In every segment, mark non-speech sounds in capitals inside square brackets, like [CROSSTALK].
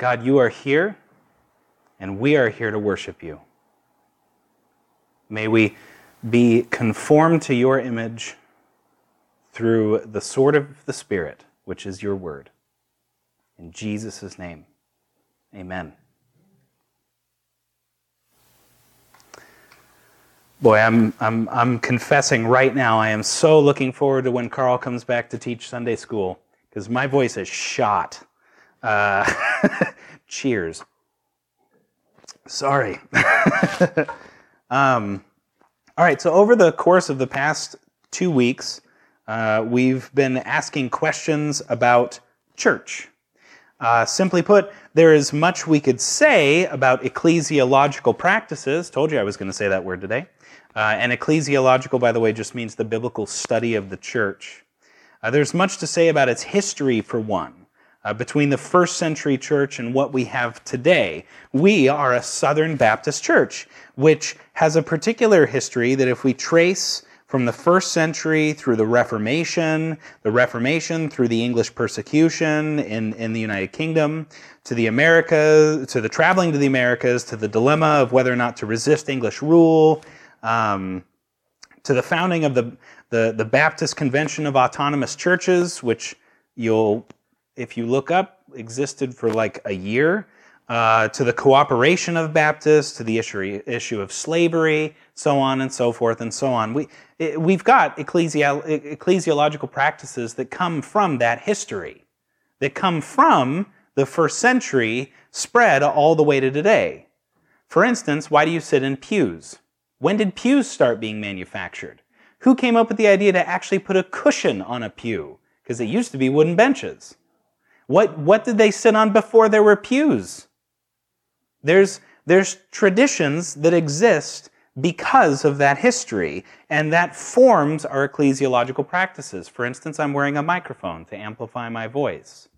God, you are here, and we are here to worship you. May we be conformed to your image through the sword of the Spirit, which is your word. In Jesus' name, amen. Boy, I'm, I'm, I'm confessing right now, I am so looking forward to when Carl comes back to teach Sunday school because my voice is shot. Uh, [LAUGHS] [LAUGHS] cheers. Sorry. [LAUGHS] um, all right, so over the course of the past two weeks, uh, we've been asking questions about church. Uh, simply put, there is much we could say about ecclesiological practices. Told you I was going to say that word today. Uh, and ecclesiological, by the way, just means the biblical study of the church. Uh, there's much to say about its history, for one. Uh, between the first century church and what we have today. We are a Southern Baptist church, which has a particular history that if we trace from the first century through the Reformation, the Reformation through the English persecution in, in the United Kingdom, to the Americas, to the traveling to the Americas, to the dilemma of whether or not to resist English rule, um, to the founding of the, the, the Baptist Convention of Autonomous Churches, which you'll, if you look up, existed for like a year, uh, to the cooperation of Baptists, to the issue, issue of slavery, so on and so forth and so on. We, we've got ecclesial, ecclesiological practices that come from that history, that come from the first century, spread all the way to today. For instance, why do you sit in pews? When did pews start being manufactured? Who came up with the idea to actually put a cushion on a pew? Because it used to be wooden benches. What, what did they sit on before there were pews? There's, there's traditions that exist because of that history, and that forms our ecclesiological practices. For instance, I'm wearing a microphone to amplify my voice.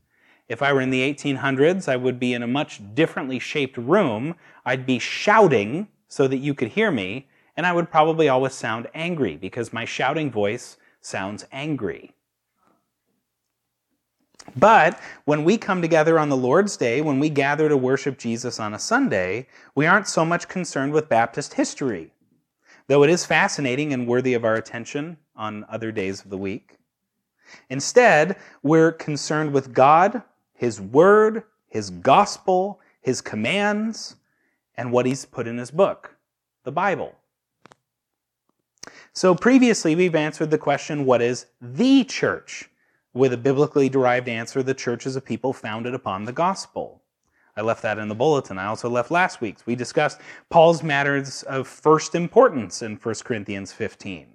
If I were in the 1800s, I would be in a much differently shaped room. I'd be shouting so that you could hear me, and I would probably always sound angry because my shouting voice sounds angry. But when we come together on the Lord's Day, when we gather to worship Jesus on a Sunday, we aren't so much concerned with Baptist history, though it is fascinating and worthy of our attention on other days of the week. Instead, we're concerned with God, His Word, His gospel, His commands, and what He's put in His book, the Bible. So previously, we've answered the question what is the church? With a biblically derived answer, the church is a people founded upon the gospel. I left that in the bulletin. I also left last week's. We discussed Paul's matters of first importance in 1 Corinthians 15.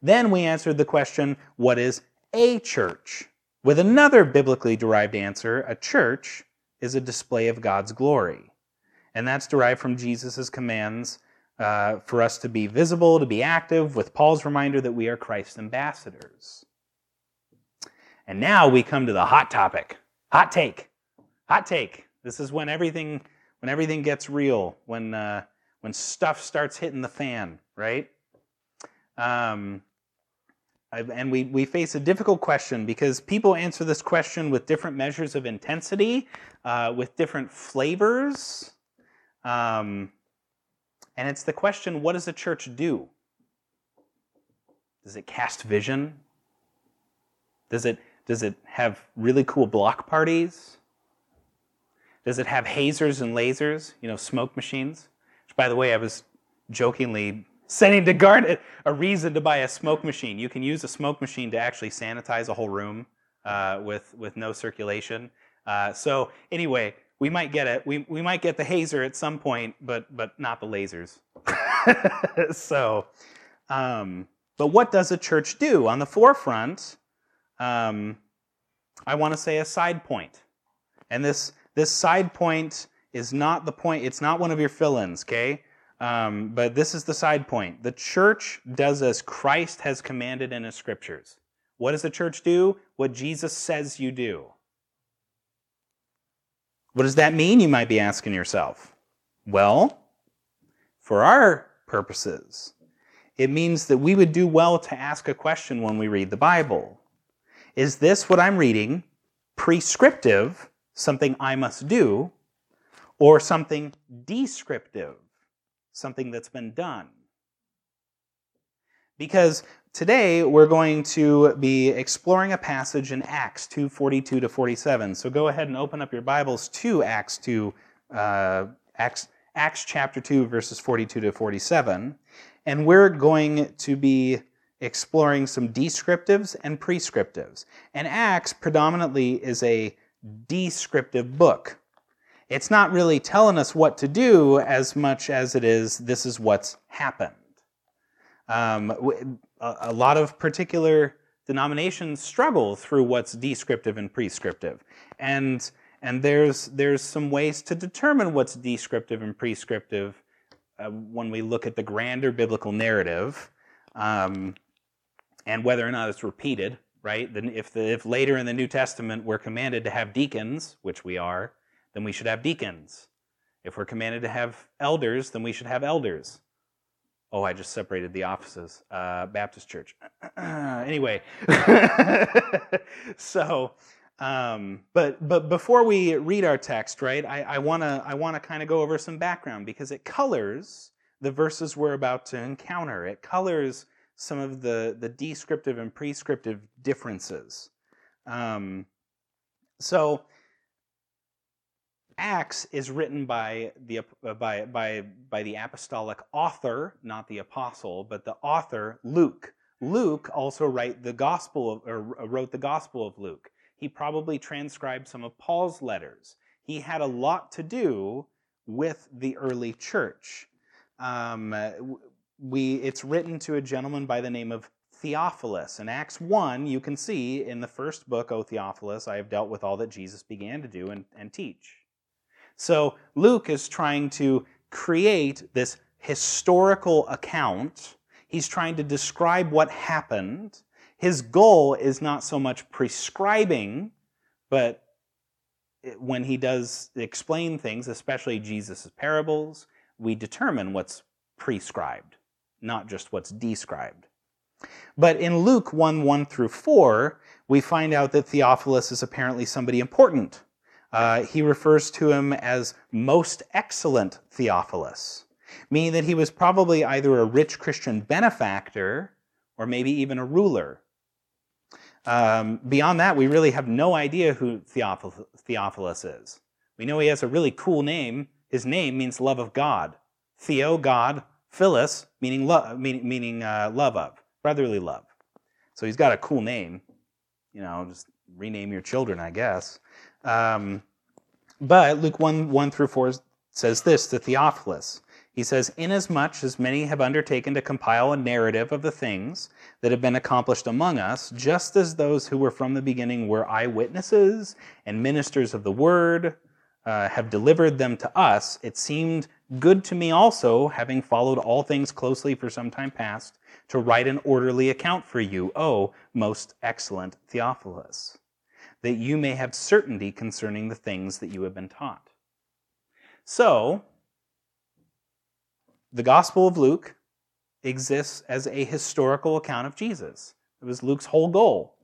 Then we answered the question what is a church? With another biblically derived answer, a church is a display of God's glory. And that's derived from Jesus' commands uh, for us to be visible, to be active, with Paul's reminder that we are Christ's ambassadors. And now we come to the hot topic, hot take, hot take. This is when everything when everything gets real, when uh, when stuff starts hitting the fan, right? Um, and we, we face a difficult question because people answer this question with different measures of intensity, uh, with different flavors. Um, and it's the question what does a church do? Does it cast vision? Does it, does it have really cool block parties? Does it have hazers and lasers, you know, smoke machines? Which, by the way, I was jokingly setting to guard a reason to buy a smoke machine. You can use a smoke machine to actually sanitize a whole room uh, with, with no circulation. Uh, so, anyway, we might get it. We, we might get the hazer at some point, but but not the lasers. [LAUGHS] so, um, but what does a church do on the forefront? Um, I want to say a side point, and this this side point is not the point. It's not one of your fill-ins, okay? Um, but this is the side point. The church does as Christ has commanded in His scriptures. What does the church do? What Jesus says you do. What does that mean, you might be asking yourself? Well, for our purposes, it means that we would do well to ask a question when we read the Bible. Is this what I'm reading prescriptive, something I must do, or something descriptive, something that's been done. Because today we're going to be exploring a passage in Acts 2:42 to 47. So go ahead and open up your Bibles to Acts 2, uh, Acts, Acts chapter 2, verses 42 to 47. And we're going to be exploring some descriptives and prescriptives. And Acts predominantly is a descriptive book. It's not really telling us what to do as much as it is this is what's happened. Um, a lot of particular denominations struggle through what's descriptive and prescriptive. And, and there's, there's some ways to determine what's descriptive and prescriptive uh, when we look at the grander biblical narrative um, and whether or not it's repeated, right? Then if, the, if later in the New Testament we're commanded to have deacons, which we are, then we should have deacons. If we're commanded to have elders, then we should have elders. Oh, I just separated the offices. Uh, Baptist Church. [CLEARS THROAT] anyway, [LAUGHS] so, um, but but before we read our text, right? I want to I want to kind of go over some background because it colors the verses we're about to encounter. It colors some of the the descriptive and prescriptive differences. Um, so Acts is written by the, uh, by, by, by the apostolic author, not the apostle, but the author, Luke. Luke also write the gospel of, or uh, wrote the Gospel of Luke. He probably transcribed some of Paul's letters. He had a lot to do with the early church. Um, we, it's written to a gentleman by the name of Theophilus. In Acts 1, you can see in the first book, O Theophilus, I have dealt with all that Jesus began to do and, and teach. So Luke is trying to create this historical account. He's trying to describe what happened. His goal is not so much prescribing, but when he does explain things, especially Jesus' parables, we determine what's prescribed, not just what's described. But in Luke 1 1 through 4, we find out that Theophilus is apparently somebody important. Uh, he refers to him as most excellent Theophilus, meaning that he was probably either a rich Christian benefactor or maybe even a ruler. Um, beyond that, we really have no idea who Theophilus is. We know he has a really cool name. His name means love of God. Theo, God, Phyllis, meaning, lo- meaning, meaning uh, love of, brotherly love. So he's got a cool name. You know, just rename your children, I guess. Um, but Luke 1 1 through 4 says this to Theophilus. He says, Inasmuch as many have undertaken to compile a narrative of the things that have been accomplished among us, just as those who were from the beginning were eyewitnesses and ministers of the word, uh, have delivered them to us, it seemed good to me also, having followed all things closely for some time past, to write an orderly account for you, O most excellent Theophilus that you may have certainty concerning the things that you have been taught. So, the Gospel of Luke exists as a historical account of Jesus. It was Luke's whole goal.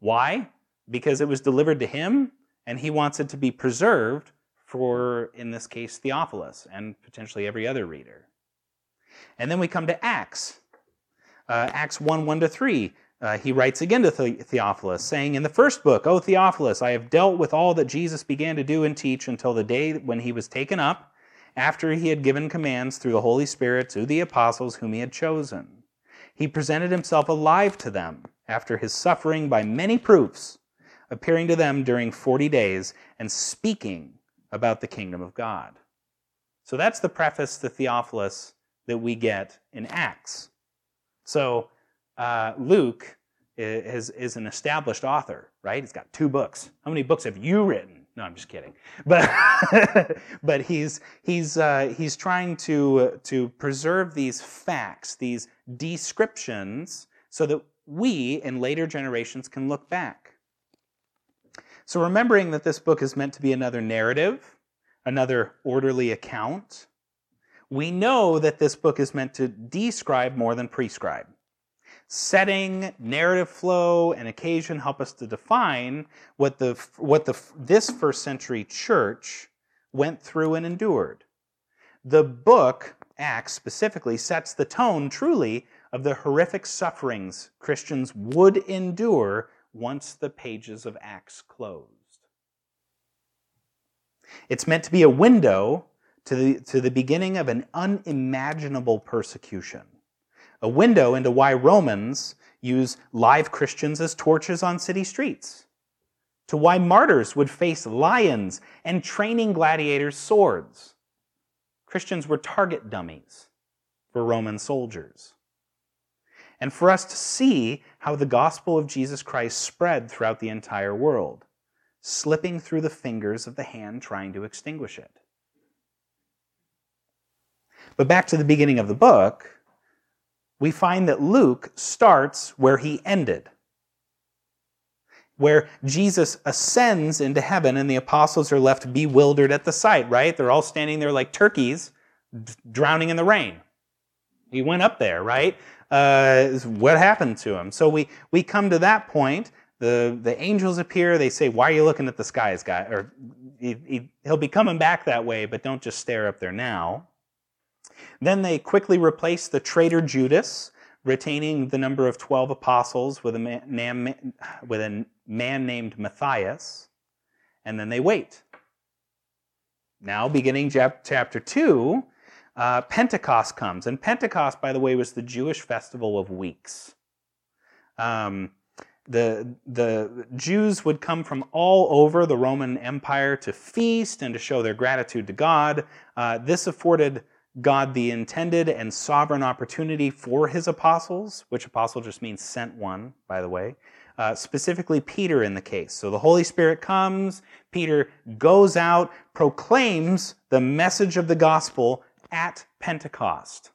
Why? Because it was delivered to him, and he wants it to be preserved for, in this case, Theophilus and potentially every other reader. And then we come to Acts. Uh, Acts 1 1 to 3 uh, he writes again to Theophilus, saying, In the first book, O Theophilus, I have dealt with all that Jesus began to do and teach until the day when he was taken up, after he had given commands through the Holy Spirit to the apostles whom he had chosen. He presented himself alive to them after his suffering by many proofs, appearing to them during 40 days and speaking about the kingdom of God. So that's the preface to Theophilus that we get in Acts. So, uh, Luke is, is an established author, right? He's got two books. How many books have you written? No, I'm just kidding. [LAUGHS] But but he's he's uh, he's trying to to preserve these facts, these descriptions, so that we in later generations can look back. So remembering that this book is meant to be another narrative, another orderly account, we know that this book is meant to describe more than prescribe. setting, narrative flow, and occasion help us to define what the what the this first century church went through and endured. The book Acts specifically sets the tone truly of the horrific sufferings Christians would endure once the pages of Acts closed. It's meant to be a window to the, to the beginning of an unimaginable persecution, a window into why Romans use live Christians as torches on city streets, to why martyrs would face lions and training gladiators' swords. Christians were target dummies for Roman soldiers. And for us to see how the gospel of Jesus Christ spread throughout the entire world, slipping through the fingers of the hand trying to extinguish it. But back to the beginning of the book, we find that Luke starts where he ended, where Jesus ascends into heaven and the apostles are left bewildered at the sight, right? They're all standing there like turkeys drowning in the rain. He went up there, right? Uh, what happened to him? So we, we come to that point. The, the angels appear. They say, Why are you looking at the skies, guy? Or he, he, he'll be coming back that way, but don't just stare up there now. Then they quickly replace the traitor Judas, retaining the number of 12 apostles with a man, with a man named Matthias, and then they wait. Now, beginning chapter 2, uh, Pentecost comes. And Pentecost, by the way, was the Jewish festival of weeks. Um, the, the Jews would come from all over the Roman Empire to feast and to show their gratitude to God. Uh, this afforded God the intended and sovereign opportunity for his apostles, which apostle just means sent one, by the way. Uh, specifically, Peter in the case. So the Holy Spirit comes, Peter goes out, proclaims the message of the gospel at Pentecost.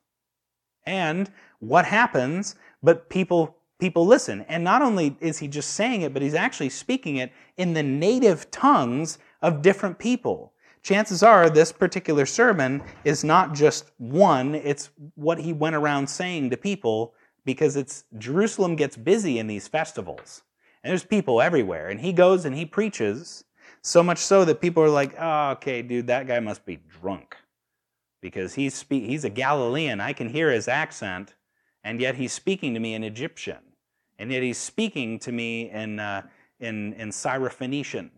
And what happens? But people people listen. And not only is he just saying it, but he's actually speaking it in the native tongues of different people chances are this particular sermon is not just one, it's what he went around saying to people because it's Jerusalem gets busy in these festivals. And there's people everywhere. And he goes and he preaches, so much so that people are like, oh, okay, dude, that guy must be drunk. Because he's, spe- he's a Galilean. I can hear his accent, and yet he's speaking to me in Egyptian. And yet he's speaking to me in, uh, in, in Syrophoenician.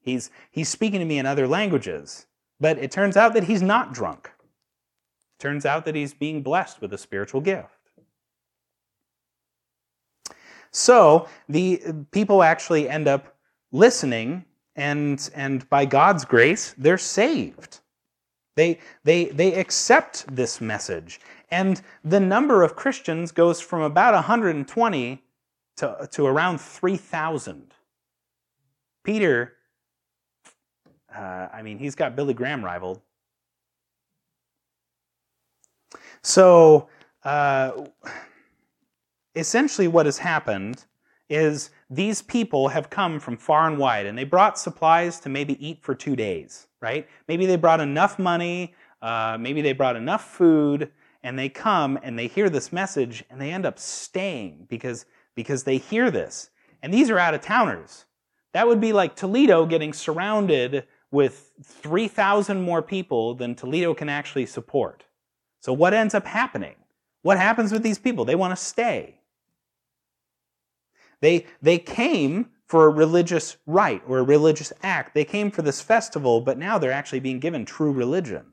He's, he's speaking to me in other languages. But it turns out that he's not drunk. It turns out that he's being blessed with a spiritual gift. So the people actually end up listening, and, and by God's grace, they're saved. They, they, they accept this message. And the number of Christians goes from about 120 to, to around 3,000. Peter uh, I mean, he's got Billy Graham rivaled. So, uh, essentially, what has happened is these people have come from far and wide and they brought supplies to maybe eat for two days, right? Maybe they brought enough money, uh, maybe they brought enough food, and they come and they hear this message and they end up staying because, because they hear this. And these are out of towners. That would be like Toledo getting surrounded with 3,000 more people than Toledo can actually support. So, what ends up happening? What happens with these people? They want to stay. They, they came for a religious rite or a religious act. They came for this festival, but now they're actually being given true religion.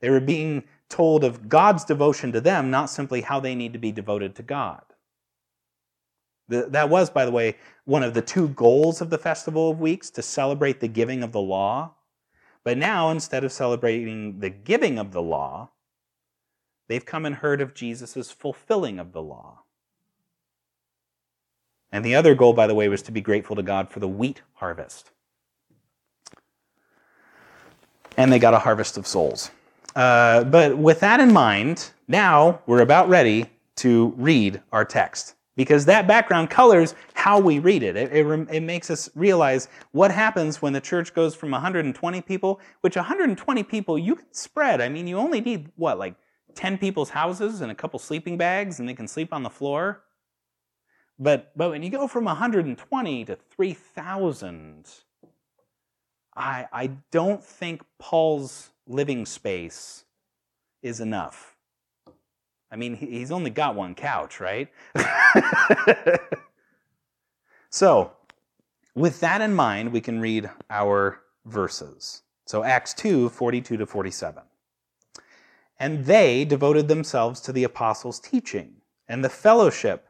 They were being told of God's devotion to them, not simply how they need to be devoted to God. That was, by the way, one of the two goals of the Festival of Weeks to celebrate the giving of the law. But now, instead of celebrating the giving of the law, they've come and heard of Jesus' fulfilling of the law. And the other goal, by the way, was to be grateful to God for the wheat harvest. And they got a harvest of souls. Uh, but with that in mind, now we're about ready to read our text because that background colors how we read it. It, it. it, makes us realize what happens when the church goes from 120 people, which 120 people you can spread. I mean, you only need what, like 10 people's houses and a couple sleeping bags and they can sleep on the floor. But, but when you go from 120 to 3,000, I, I don't think Paul's living space is enough. I mean, he's only got one couch, right? [LAUGHS] so, with that in mind, we can read our verses. So, Acts 2 42 to 47. And they devoted themselves to the apostles' teaching and the fellowship,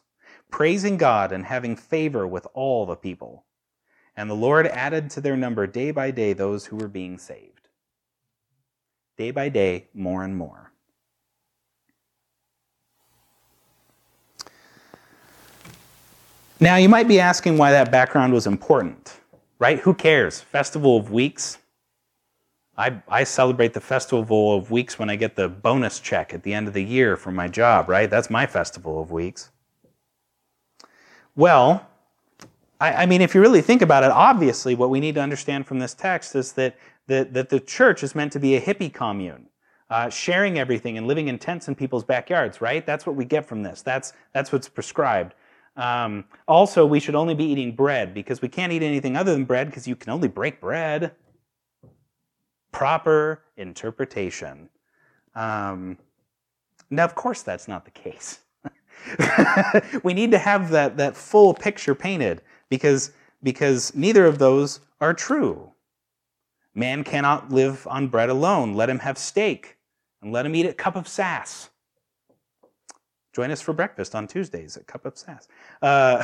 praising God and having favor with all the people. And the Lord added to their number day by day those who were being saved. Day by day, more and more. Now, you might be asking why that background was important, right? Who cares? Festival of Weeks, I, I celebrate the Festival of Weeks when I get the bonus check at the end of the year for my job, right? That's my Festival of Weeks. Well, I, I mean, if you really think about it, obviously what we need to understand from this text is that, that, that the church is meant to be a hippie commune. Uh, sharing everything and living in tents in people's backyards, right? That's what we get from this. That's, that's what's prescribed. Um, also, we should only be eating bread because we can't eat anything other than bread because you can only break bread proper interpretation. Um, now, of course, that's not the case. [LAUGHS] we need to have that, that full picture painted because, because neither of those are true. Man cannot live on bread alone. Let him have steak and let him eat a cup of sass. Join us for breakfast on Tuesdays at Cup of Sass. Uh,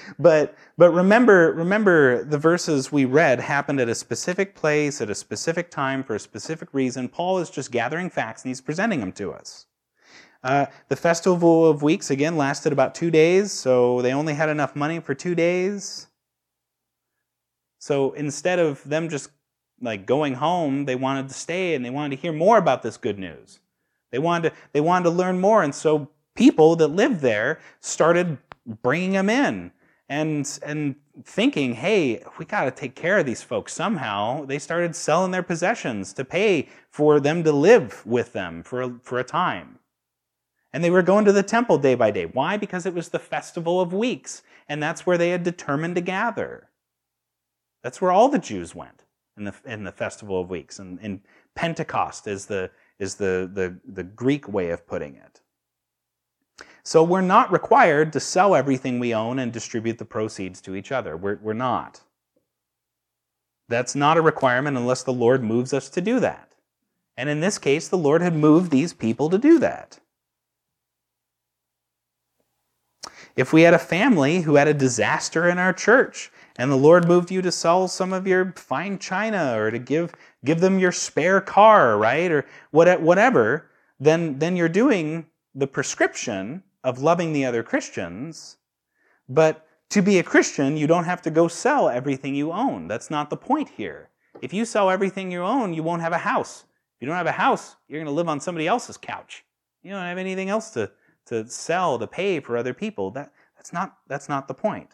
[LAUGHS] but but remember remember the verses we read happened at a specific place at a specific time for a specific reason. Paul is just gathering facts and he's presenting them to us. Uh, the festival of weeks again lasted about two days, so they only had enough money for two days. So instead of them just like going home, they wanted to stay and they wanted to hear more about this good news. They wanted to, they wanted to learn more. And so people that lived there started bringing them in and, and thinking, hey, we got to take care of these folks somehow. They started selling their possessions to pay for them to live with them for a, for a time. And they were going to the temple day by day. Why? Because it was the festival of weeks, and that's where they had determined to gather. That's where all the Jews went in the, in the festival of weeks. And, and Pentecost is the, is the, the, the Greek way of putting it. So we're not required to sell everything we own and distribute the proceeds to each other. We're, we're not. That's not a requirement unless the Lord moves us to do that. And in this case, the Lord had moved these people to do that. If we had a family who had a disaster in our church and the Lord moved you to sell some of your fine china or to give give them your spare car, right? Or whatever, then then you're doing the prescription of loving the other Christians. But to be a Christian, you don't have to go sell everything you own. That's not the point here. If you sell everything you own, you won't have a house. If you don't have a house, you're going to live on somebody else's couch. You don't have anything else to, to sell, to pay for other people. That, that's, not, that's not the point.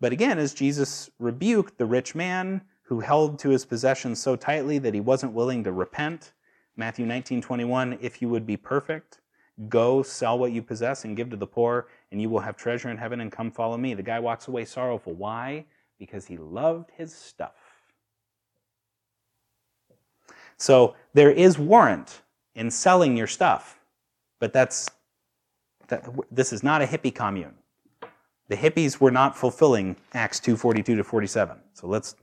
But again, as Jesus rebuked the rich man who held to his possessions so tightly that he wasn't willing to repent, Matthew 19, 21, if you would be perfect, go sell what you possess and give to the poor, and you will have treasure in heaven, and come follow me. The guy walks away sorrowful. Why? Because he loved his stuff. So there is warrant in selling your stuff, but that's that, this is not a hippie commune. The hippies were not fulfilling Acts 2:42 to 47. So let's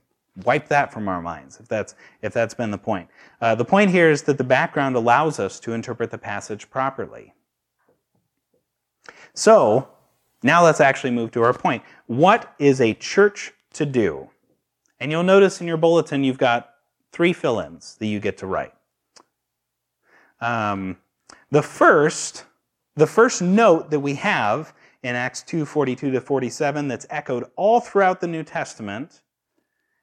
wipe that from our minds if that's if that's been the point. Uh, the point here is that the background allows us to interpret the passage properly. So now let's actually move to our point. What is a church to do? And you'll notice in your bulletin you've got three fill-ins that you get to write. Um, the first the first note that we have in Acts 2 42 to 47 that's echoed all throughout the New Testament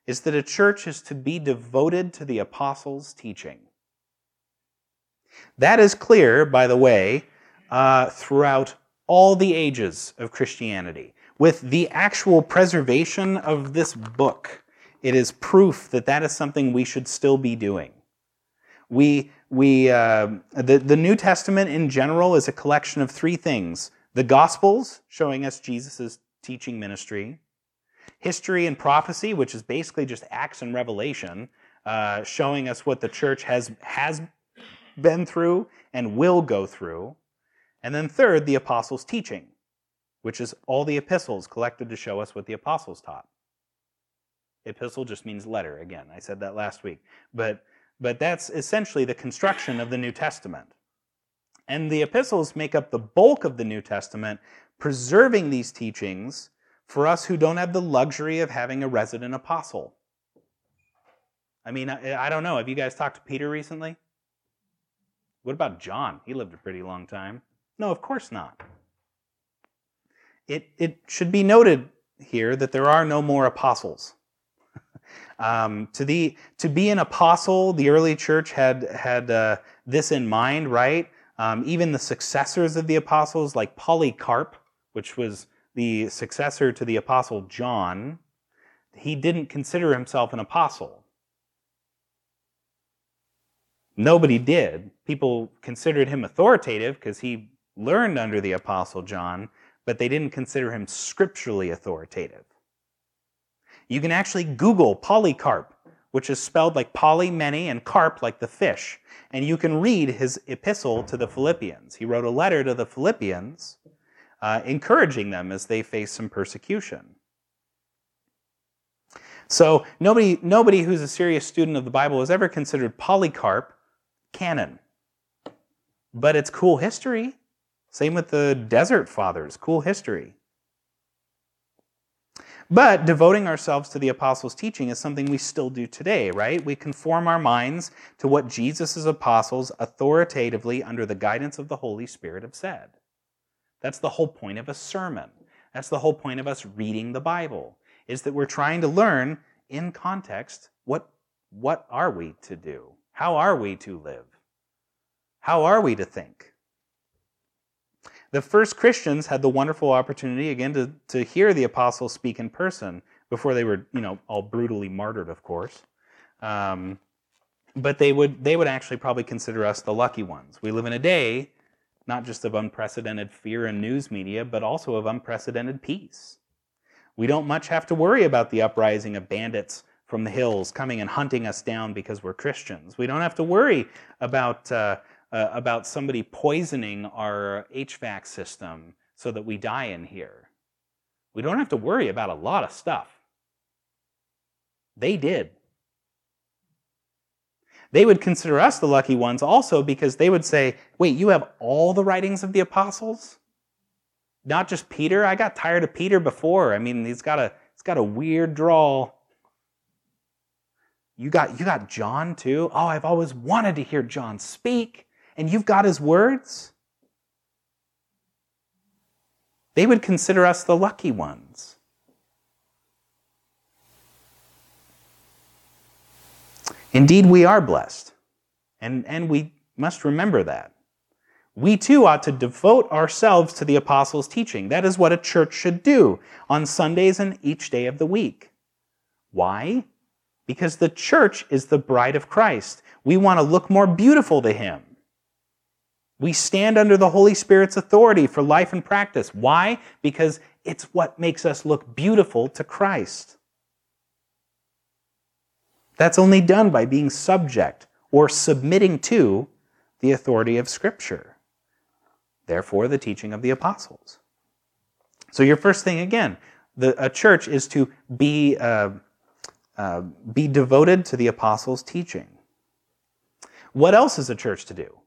is that a church is to be devoted to the apostles' teaching. That is clear, by the way, uh, throughout all the ages of Christianity. With the actual preservation of this book, it is proof that that is something we should still be doing. We, we, uh, the, the New Testament in general is a collection of three things the Gospels, showing us Jesus' teaching ministry, history and prophecy, which is basically just Acts and Revelation, uh, showing us what the church has, has been through and will go through. And then third, the apostles' teaching, which is all the epistles collected to show us what the apostles taught. Epistle just means letter, again. I said that last week. But, but that's essentially the construction of the New Testament. And the epistles make up the bulk of the New Testament, preserving these teachings for us who don't have the luxury of having a resident apostle. I mean, I, I, don't know. Have you guys talked to Peter recently? What about John? He lived a pretty long time. No, of course not. It, it should be noted here that there are no more apostles. Um, to, the, to be an apostle, the early church had, had uh, this in mind, right? Um, even the successors of the apostles, like Polycarp, which was the successor to the apostle John, he didn't consider himself an apostle. Nobody did. People considered him authoritative because he learned under the apostle John, but they didn't consider him scripturally authoritative. You can actually Google Polycarp which is spelled like poly, many, and carp like the fish. And you can read his epistle to the Philippians. He wrote a letter to the Philippians, uh, encouraging them as they face some persecution. So nobody, nobody who's a serious student of the Bible has ever considered Polycarp canon. But it's cool history. Same with the Desert Fathers, cool history. But devoting ourselves to the apostles' teaching is something we still do today, right? We conform our minds to what Jesus' apostles authoritatively, under the guidance of the Holy Spirit, have said. That's the whole point of a sermon. That's the whole point of us reading the Bible, is that we're trying to learn in context what, what are we to do? How are we to live? How are we to think? The first Christians had the wonderful opportunity, again, to, to hear the apostles speak in person before they were, you know, all brutally martyred, of course. Um, but they would, they would actually probably consider us the lucky ones. We live in a day not just of unprecedented fear and news media, but also of unprecedented peace. We don't much have to worry about the uprising of bandits from the hills coming and hunting us down because we're Christians. We don't have to worry about uh, uh, about somebody poisoning our HVAC system so that we die in here. We don't have to worry about a lot of stuff. They did. They would consider us the lucky ones also because they would say, wait, you have all the writings of the apostles? Not just Peter? I got tired of Peter before. I mean, he's got a, he's got a weird drawl. You got, you got John too? Oh, I've always wanted to hear John speak and you've got his words, they would consider us the lucky ones. Indeed, we are blessed, and, and we must remember that. We too ought to devote ourselves to the apostles' teaching. That is what a church should do on Sundays and each day of the week. Why? Because the church is the bride of Christ. We want to look more beautiful to him. We stand under the Holy Spirit's authority for life and practice. Why? Because it's what makes us look beautiful to Christ. That's only done by being subject or submitting to the authority of Scripture. Therefore, the teaching of the apostles. So, your first thing again, the, a church is to be, uh, uh, be devoted to the apostles' teaching. What else is a church to do?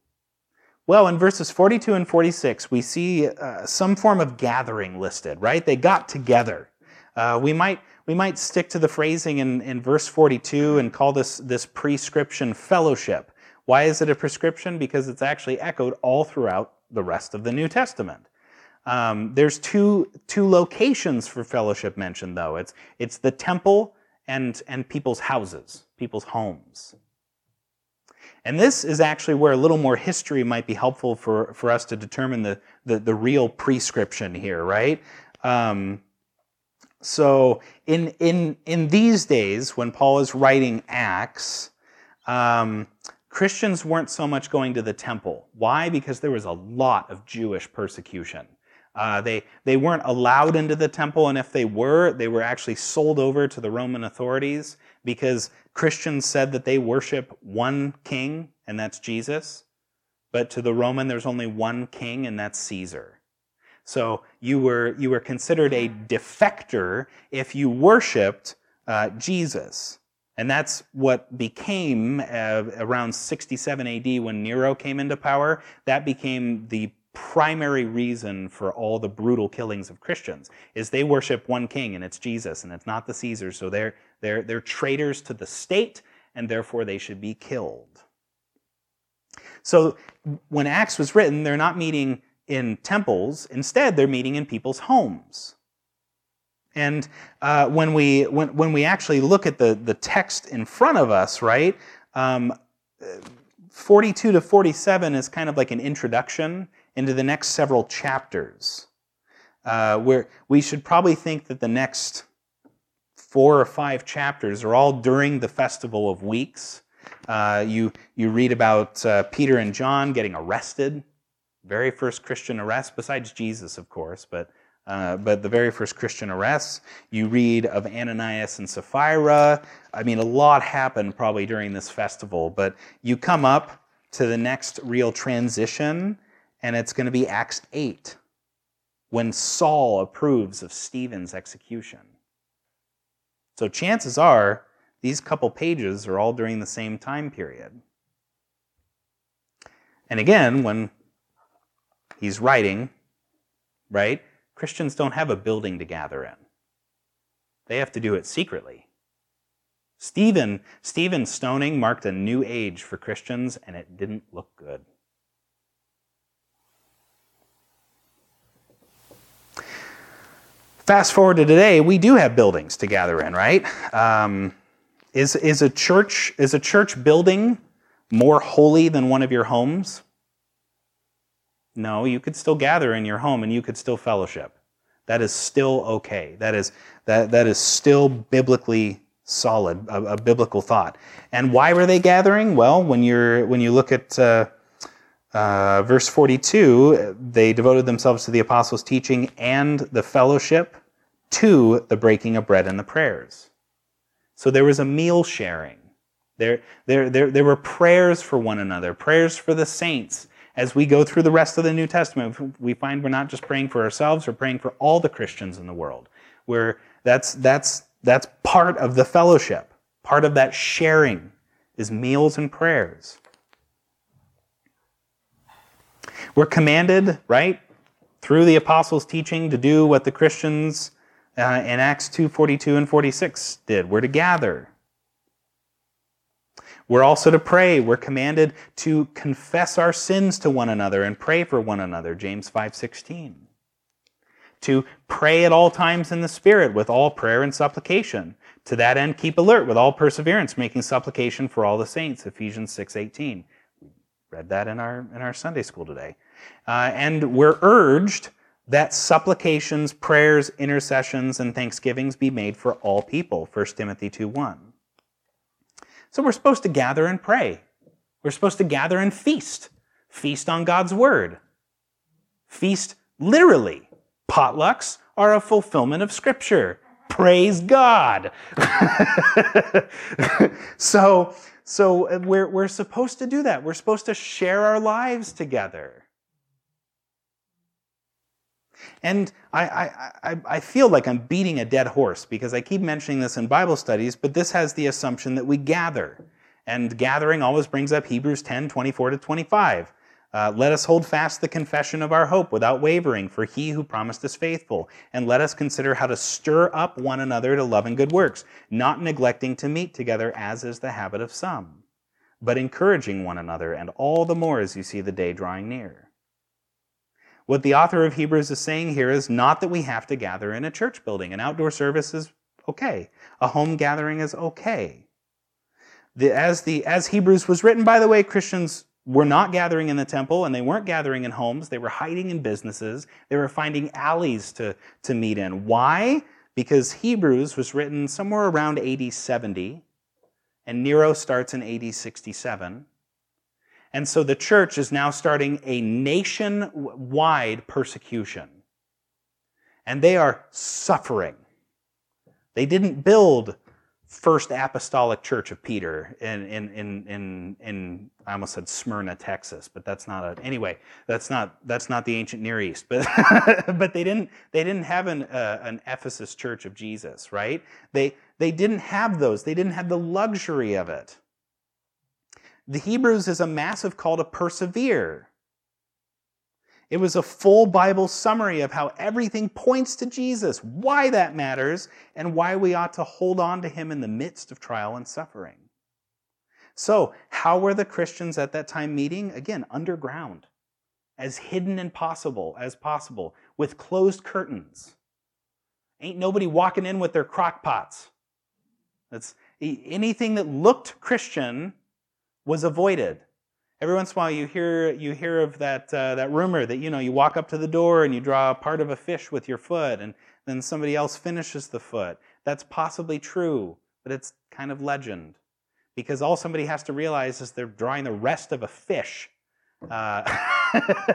Well, in verses 42 and 46, we see uh, some form of gathering listed, right? They got together. Uh, we, might, we might stick to the phrasing in, in verse 42 and call this, this prescription fellowship. Why is it a prescription? Because it's actually echoed all throughout the rest of the New Testament. Um, there's two two locations for fellowship mentioned though. It's it's the temple and and people's houses, people's homes. And this is actually where a little more history might be helpful for, for us to determine the, the, the real prescription here, right? Um, so in, in, in these days, when Paul is writing Acts, um, Christians weren't so much going to the temple. Why? Because there was a lot of Jewish persecution. Uh, they, they weren't allowed into the temple, and if they were, they were actually sold over to the Roman authorities because Christians said that they worship one king, and that's Jesus. But to the Roman, there's only one king, and that's Caesar. So you were, you were considered a defector if you worshiped uh, Jesus. And that's what became uh, around 67 AD when Nero came into power. That became the primary reason for all the brutal killings of Christians is they worship one king and it's Jesus and it's not the Caesars. So they're, they're, they're traitors to the state and therefore they should be killed. So when Acts was written, they're not meeting in temples. Instead, they're meeting in people's homes. And uh, when, we, when, when we actually look at the, the text in front of us, right, um, 42 to 47 is kind of like an introduction into the next several chapters, uh, where we should probably think that the next four or five chapters are all during the Festival of Weeks. Uh, you, you read about uh, Peter and John getting arrested, very first Christian arrest, besides Jesus, of course, but, uh, but the very first Christian arrests. You read of Ananias and Sapphira. I mean, a lot happened probably during this festival, but you come up to the next real transition and it's going to be Acts 8 when Saul approves of Stephen's execution. So chances are these couple pages are all during the same time period. And again, when he's writing, right, Christians don't have a building to gather in. They have to do it secretly. Stephen, Stephen's stoning marked a new age for Christians, and it didn't look good. Fast forward to today, we do have buildings to gather in, right? Um, is, is, a church, is a church building more holy than one of your homes? No, you could still gather in your home and you could still fellowship. That is still okay. That is, that, that is still biblically solid, a, a biblical thought. And why were they gathering? Well, when, you're, when you look at uh, uh, verse 42, they devoted themselves to the apostles' teaching and the fellowship, to the breaking of bread and the prayers. So there was a meal sharing. There, there, there, there were prayers for one another, prayers for the saints. As we go through the rest of the New Testament, we find we're not just praying for ourselves, we're praying for all the Christians in the world. Where that's, that's, that's part of the fellowship. Part of that sharing is meals and prayers. We're commanded, right, through the apostles' teaching to do what the Christians uh, in Acts 2 42 and 46 did. We're to gather. We're also to pray. We're commanded to confess our sins to one another and pray for one another, James 5:16. To pray at all times in the Spirit with all prayer and supplication. To that end, keep alert with all perseverance, making supplication for all the saints, Ephesians 6:18. We read that in our in our Sunday school today. Uh, and we're urged that supplications, prayers, intercessions, and thanksgivings be made for all people, 1 Timothy 2 1. So we're supposed to gather and pray. We're supposed to gather and feast. Feast on God's word. Feast literally. Potlucks are a fulfillment of Scripture. Praise God. [LAUGHS] so, so we're, we're supposed to do that. We're supposed to share our lives together. And I, I, I, feel like I'm beating a dead horse because I keep mentioning this in Bible studies, but this has the assumption that we gather. And gathering always brings up Hebrews 10 24 to 25. Uh, let us hold fast the confession of our hope without wavering, for he who promised is faithful. And let us consider how to stir up one another to love and good works, not neglecting to meet together as is the habit of some, but encouraging one another, and all the more as you see the day drawing near. What the author of Hebrews is saying here is not that we have to gather in a church building. An outdoor service is okay. A home gathering is okay. The, as, the, as Hebrews was written, by the way, Christians were not gathering in the temple and they weren't gathering in homes. They were hiding in businesses. They were finding alleys to, to meet in. Why? Because Hebrews was written somewhere around AD 70 and Nero starts in AD 67. And so the church is now starting a nationwide persecution. And they are suffering. They didn't build First Apostolic Church of Peter in, in, in, in, in I almost said Smyrna, Texas, but that's not a, anyway, that's not, that's not the ancient Near East. But, [LAUGHS] but they didn't, they didn't have an, uh, an Ephesus Church of Jesus, right? They, they didn't have those. They didn't have the luxury of it. The Hebrews is a massive call to persevere. It was a full Bible summary of how everything points to Jesus, why that matters, and why we ought to hold on to him in the midst of trial and suffering. So, how were the Christians at that time meeting? Again, underground, as hidden and possible as possible, with closed curtains. Ain't nobody walking in with their crock pots. That's anything that looked Christian was avoided. Every once in a while, you hear you hear of that uh, that rumor that you know you walk up to the door and you draw a part of a fish with your foot, and then somebody else finishes the foot. That's possibly true, but it's kind of legend because all somebody has to realize is they're drawing the rest of a fish, uh, [LAUGHS]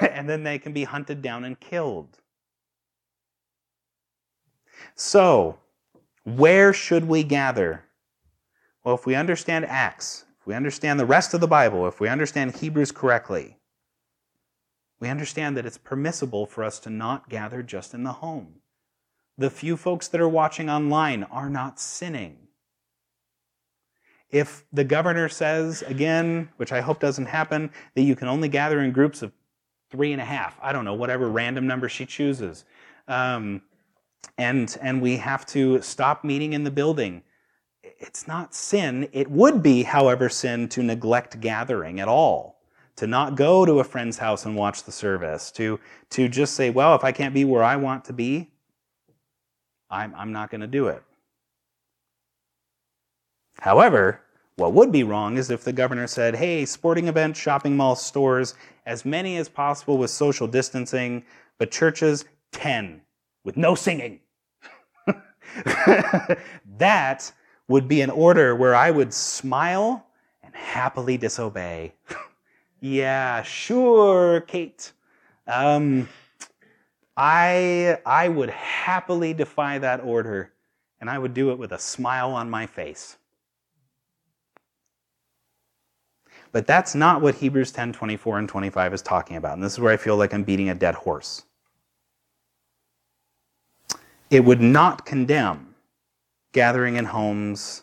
and then they can be hunted down and killed. So, where should we gather? Well, if we understand Acts, if we understand the rest of the Bible, if we understand Hebrews correctly, we understand that it's permissible for us to not gather just in the home. The few folks that are watching online are not sinning. If the governor says, again, which I hope doesn't happen, that you can only gather in groups of three and a half, I don't know, whatever random number she chooses, um, and, and we have to stop meeting in the building it's not sin. It would be, however, sin to neglect gathering at all, to not go to a friend's house and watch the service, to, to just say, well, if I can't be where I want to be, I'm, I'm not going to do it. However, what would be wrong is if the governor said, hey, sporting events, shopping malls, stores, as many as possible with social distancing, but churches, 10 with no singing. [LAUGHS] that would be an order where I would smile and happily disobey. [LAUGHS] yeah, sure, Kate. Um, I, I would happily defy that order, and I would do it with a smile on my face. But that's not what Hebrews 10 24 and 25 is talking about. And this is where I feel like I'm beating a dead horse. It would not condemn gathering in homes,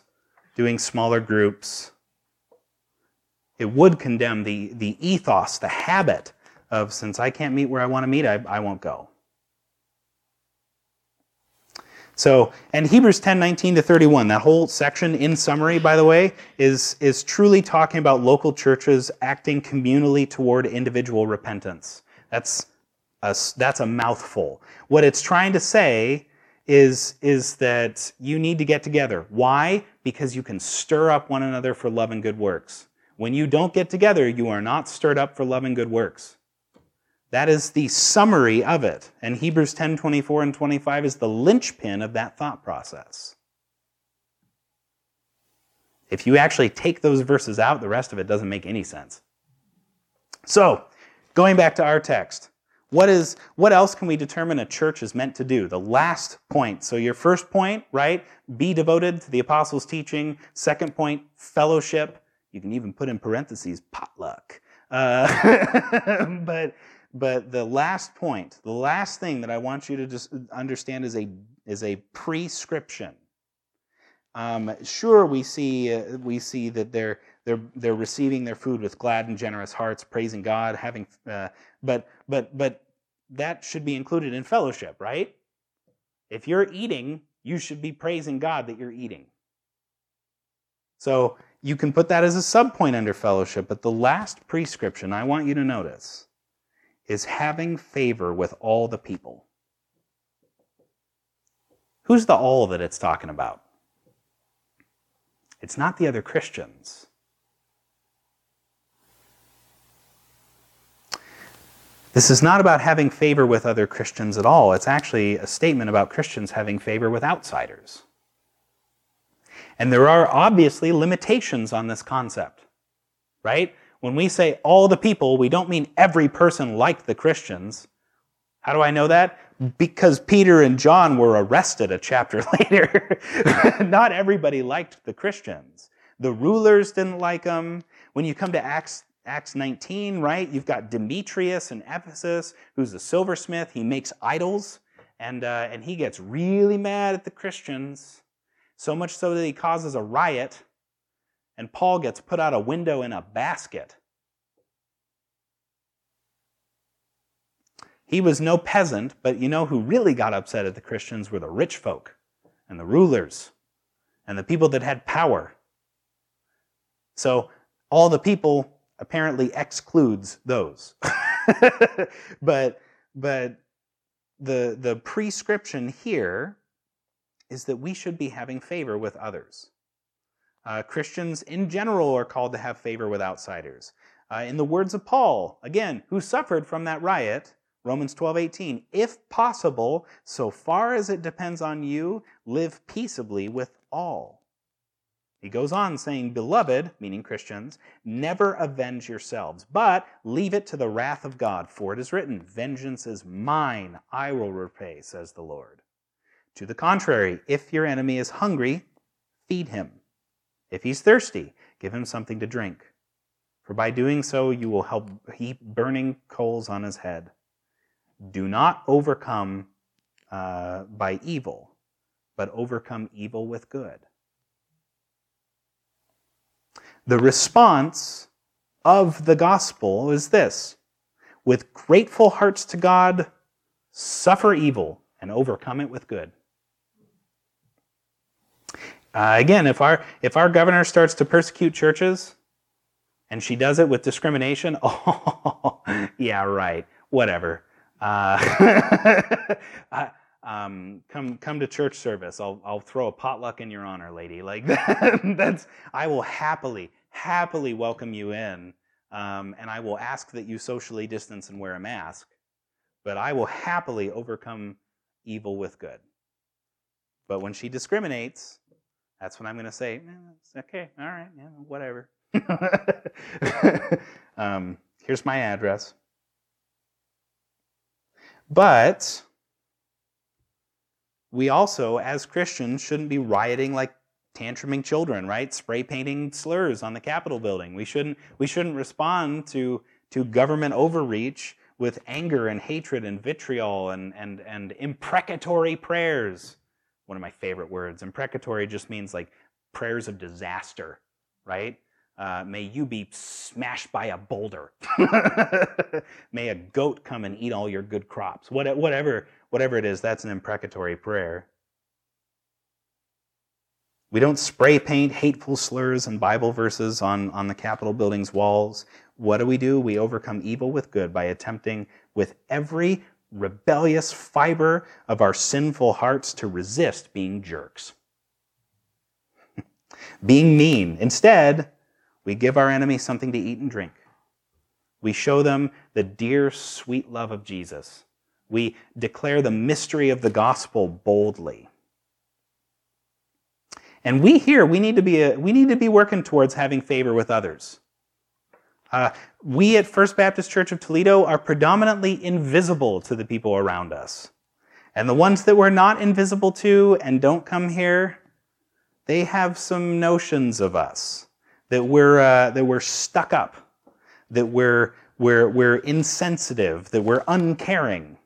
doing smaller groups. It would condemn the, the ethos, the habit of since I can't meet where I want to meet, I, I won't go. So, and Hebrews 10, 19 to 31, that whole section in summary, by the way, is, is truly talking about local churches acting communally toward individual repentance. That's a, that's a mouthful. What it's trying to say is, is that you need to get together. Why? Because you can stir up one another for love and good works. When you don't get together, you are not stirred up for love and good works. That is the summary of it. And Hebrews 10 24 and 25 is the linchpin of that thought process. If you actually take those verses out, the rest of it doesn't make any sense. So, going back to our text, what is what else can we determine a church is meant to do? The last point. So your first point, right? Be devoted to the apostles' teaching. Second point, fellowship. You can even put in parentheses potluck. Uh, [LAUGHS] but but the last point, the last thing that I want you to just understand is a is a prescription. Um, sure, we see uh, we see that they're they're they're receiving their food with glad and generous hearts, praising God, having. Uh, but but but that should be included in fellowship, right? If you're eating, you should be praising God that you're eating. So you can put that as a subpoint under fellowship, but the last prescription I want you to notice is having favor with all the people. Who's the all that it's talking about? It's not the other Christians. This is not about having favor with other Christians at all. It's actually a statement about Christians having favor with outsiders. And there are obviously limitations on this concept, right? When we say all the people, we don't mean every person like the Christians. How do I know that? Because Peter and John were arrested a chapter [LAUGHS] later. Not everybody liked the Christians. The rulers didn't like them. When you come to Acts Acts 19, right? You've got Demetrius in Ephesus, who's a silversmith. He makes idols, and, uh, and he gets really mad at the Christians, so much so that he causes a riot, and Paul gets put out a window in a basket. He was no peasant, but you know who really got upset at the Christians were the rich folk and the rulers and the people that had power. So all the people apparently excludes those. [LAUGHS] but but the the prescription here is that we should be having favor with others. Uh, Christians in general are called to have favor with outsiders. Uh, in the words of Paul, again, who suffered from that riot, Romans 12, 18, if possible, so far as it depends on you, live peaceably with all. He goes on saying, Beloved, meaning Christians, never avenge yourselves, but leave it to the wrath of God, for it is written, Vengeance is mine, I will repay, says the Lord. To the contrary, if your enemy is hungry, feed him. If he's thirsty, give him something to drink. For by doing so, you will help heap burning coals on his head. Do not overcome uh, by evil, but overcome evil with good. The response of the gospel is this with grateful hearts to God, suffer evil and overcome it with good. Uh, again, if our if our governor starts to persecute churches, and she does it with discrimination, [LAUGHS] oh yeah, right, whatever. Uh, [LAUGHS] um, come come to church service. I'll I'll throw a potluck in your honor, lady. Like [LAUGHS] that, that's I will happily happily welcome you in, um, and I will ask that you socially distance and wear a mask. But I will happily overcome evil with good. But when she discriminates, that's when I'm going to say, eh, okay, all right, yeah, whatever. [LAUGHS] um, here's my address. But we also, as Christians, shouldn't be rioting like tantruming children, right? Spray painting slurs on the Capitol building. We shouldn't, we shouldn't respond to, to government overreach with anger and hatred and vitriol and, and, and imprecatory prayers. One of my favorite words. Imprecatory just means like prayers of disaster, right? Uh, may you be smashed by a boulder. [LAUGHS] may a goat come and eat all your good crops. What, whatever, whatever it is, that's an imprecatory prayer. We don't spray paint hateful slurs and Bible verses on, on the Capitol building's walls. What do we do? We overcome evil with good by attempting with every rebellious fiber of our sinful hearts to resist being jerks, [LAUGHS] being mean. Instead, we give our enemy something to eat and drink. We show them the dear, sweet love of Jesus we declare the mystery of the gospel boldly. And we here, we need to be, a, we need to be working towards having favor with others. Uh, we at First Baptist Church of Toledo are predominantly invisible to the people around us. And the ones that we're not invisible to and don't come here, they have some notions of us that we're, uh, that we're stuck up, that we're, we're, we're insensitive, that we're uncaring.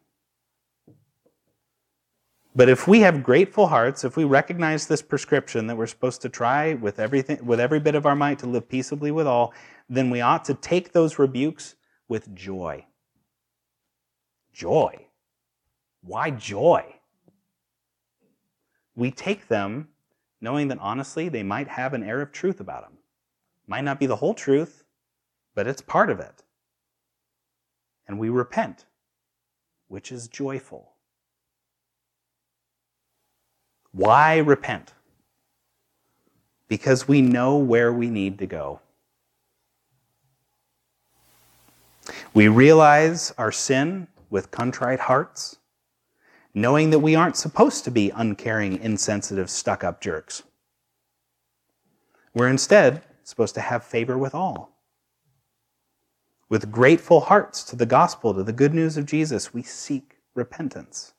But if we have grateful hearts, if we recognize this prescription that we're supposed to try with everything with every bit of our might to live peaceably with all, then we ought to take those rebukes with joy. Joy. Why joy? We take them knowing that honestly they might have an air of truth about them. Might not be the whole truth, but it's part of it. and we repent, which is joyful. Why repent? Because we know where we need to go. We realize our sin with contrite hearts, knowing that we aren't supposed to be uncaring, insensitive, stuck up jerks. We're instead supposed to have favor with all. With grateful hearts to the gospel, to the good news of Jesus, we seek repentance.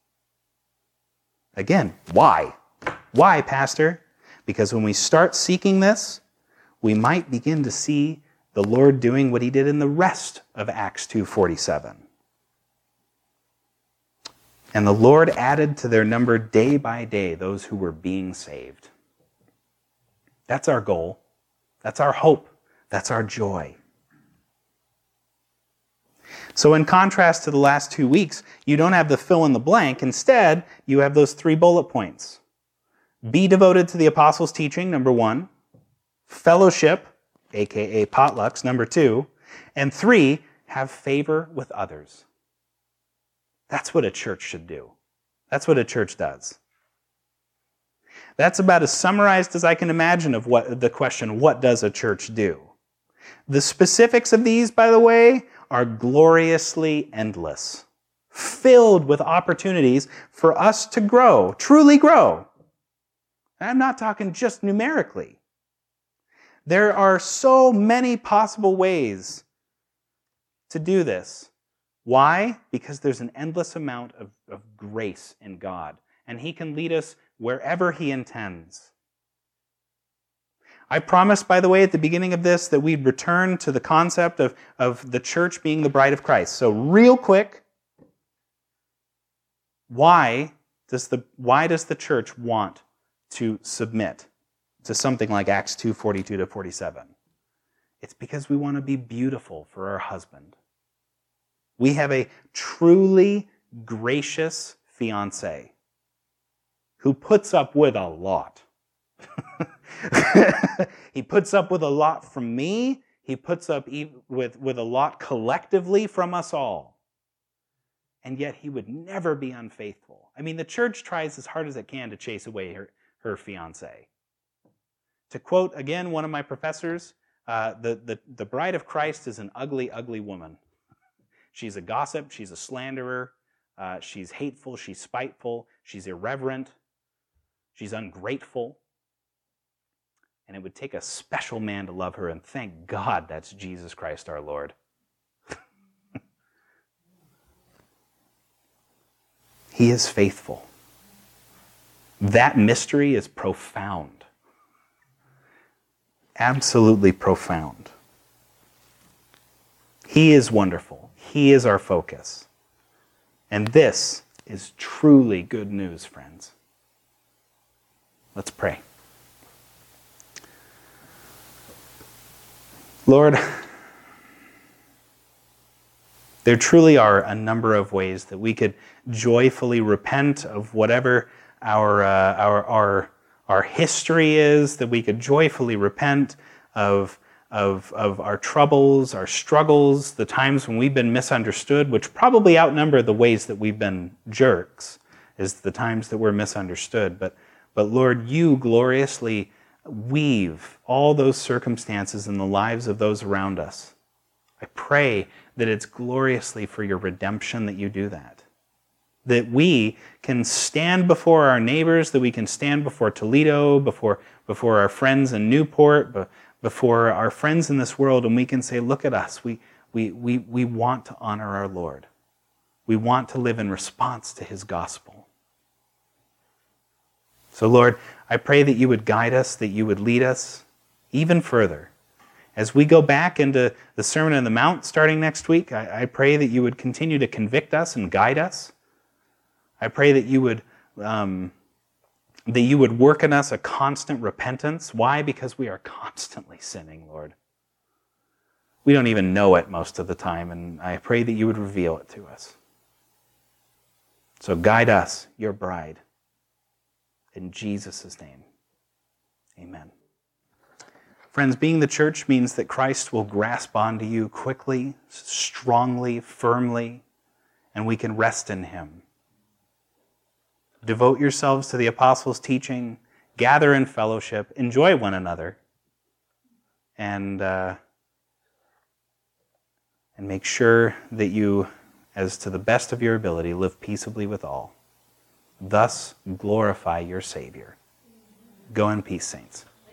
Again, why? Why, Pastor? Because when we start seeking this, we might begin to see the Lord doing what he did in the rest of Acts 2:47. And the Lord added to their number day by day those who were being saved. That's our goal. That's our hope. That's our joy. So, in contrast to the last two weeks, you don't have the fill in the blank. Instead, you have those three bullet points. Be devoted to the apostles' teaching, number one. Fellowship, aka potlucks, number two. And three, have favor with others. That's what a church should do. That's what a church does. That's about as summarized as I can imagine of what the question, what does a church do? The specifics of these, by the way, are gloriously endless, filled with opportunities for us to grow, truly grow. I'm not talking just numerically. There are so many possible ways to do this. Why? Because there's an endless amount of, of grace in God, and He can lead us wherever He intends. I promised, by the way, at the beginning of this that we'd return to the concept of, of the church being the bride of Christ. So, real quick, why does the, why does the church want to submit? to something like Acts 2 42 to 47. It's because we want to be beautiful for our husband. We have a truly gracious fiance who puts up with a lot. [LAUGHS] he puts up with a lot from me. He puts up with, with a lot collectively from us all. And yet he would never be unfaithful. I mean, the church tries as hard as it can to chase away her, her fiance. To quote again one of my professors, uh, the, the, the bride of Christ is an ugly, ugly woman. She's a gossip, she's a slanderer, uh, she's hateful, she's spiteful, she's irreverent, she's ungrateful. And it would take a special man to love her, and thank God that's Jesus Christ our Lord. [LAUGHS] he is faithful. That mystery is profound absolutely profound. He is wonderful. He is our focus. And this is truly good news, friends. Let's pray. Lord, there truly are a number of ways that we could joyfully repent of whatever our, uh, our, our our history is, that we could joyfully repent of, of, of our troubles, our struggles, the times when we've been misunderstood, which probably outnumber the ways that we've been jerks, is the times that we're misunderstood. But, but Lord, you gloriously weave all those circumstances in the lives of those around us. I pray that it's gloriously for your redemption that you do that that we can stand before our neighbors, that we can stand before Toledo, before, before our friends in Newport, before our friends in this world, and we can say, Look at us. We, we, we, we want to honor our Lord. We want to live in response to his gospel. So, Lord, I pray that you would guide us, that you would lead us even further. As we go back into the Sermon on the Mount starting next week, I, I pray that you would continue to convict us and guide us. I pray that you would um, that you would work in us a constant repentance. Why? Because we are constantly sinning, Lord. We don't even know it most of the time, and I pray that you would reveal it to us. So guide us, your bride. In Jesus' name, amen. Friends, being the church means that Christ will grasp onto you quickly, strongly, firmly, and we can rest in him. Devote yourselves to the apostles' teaching, gather in fellowship, enjoy one another, and, uh, and make sure that you, as to the best of your ability, live peaceably with all. Thus glorify your Savior. Go in peace, saints.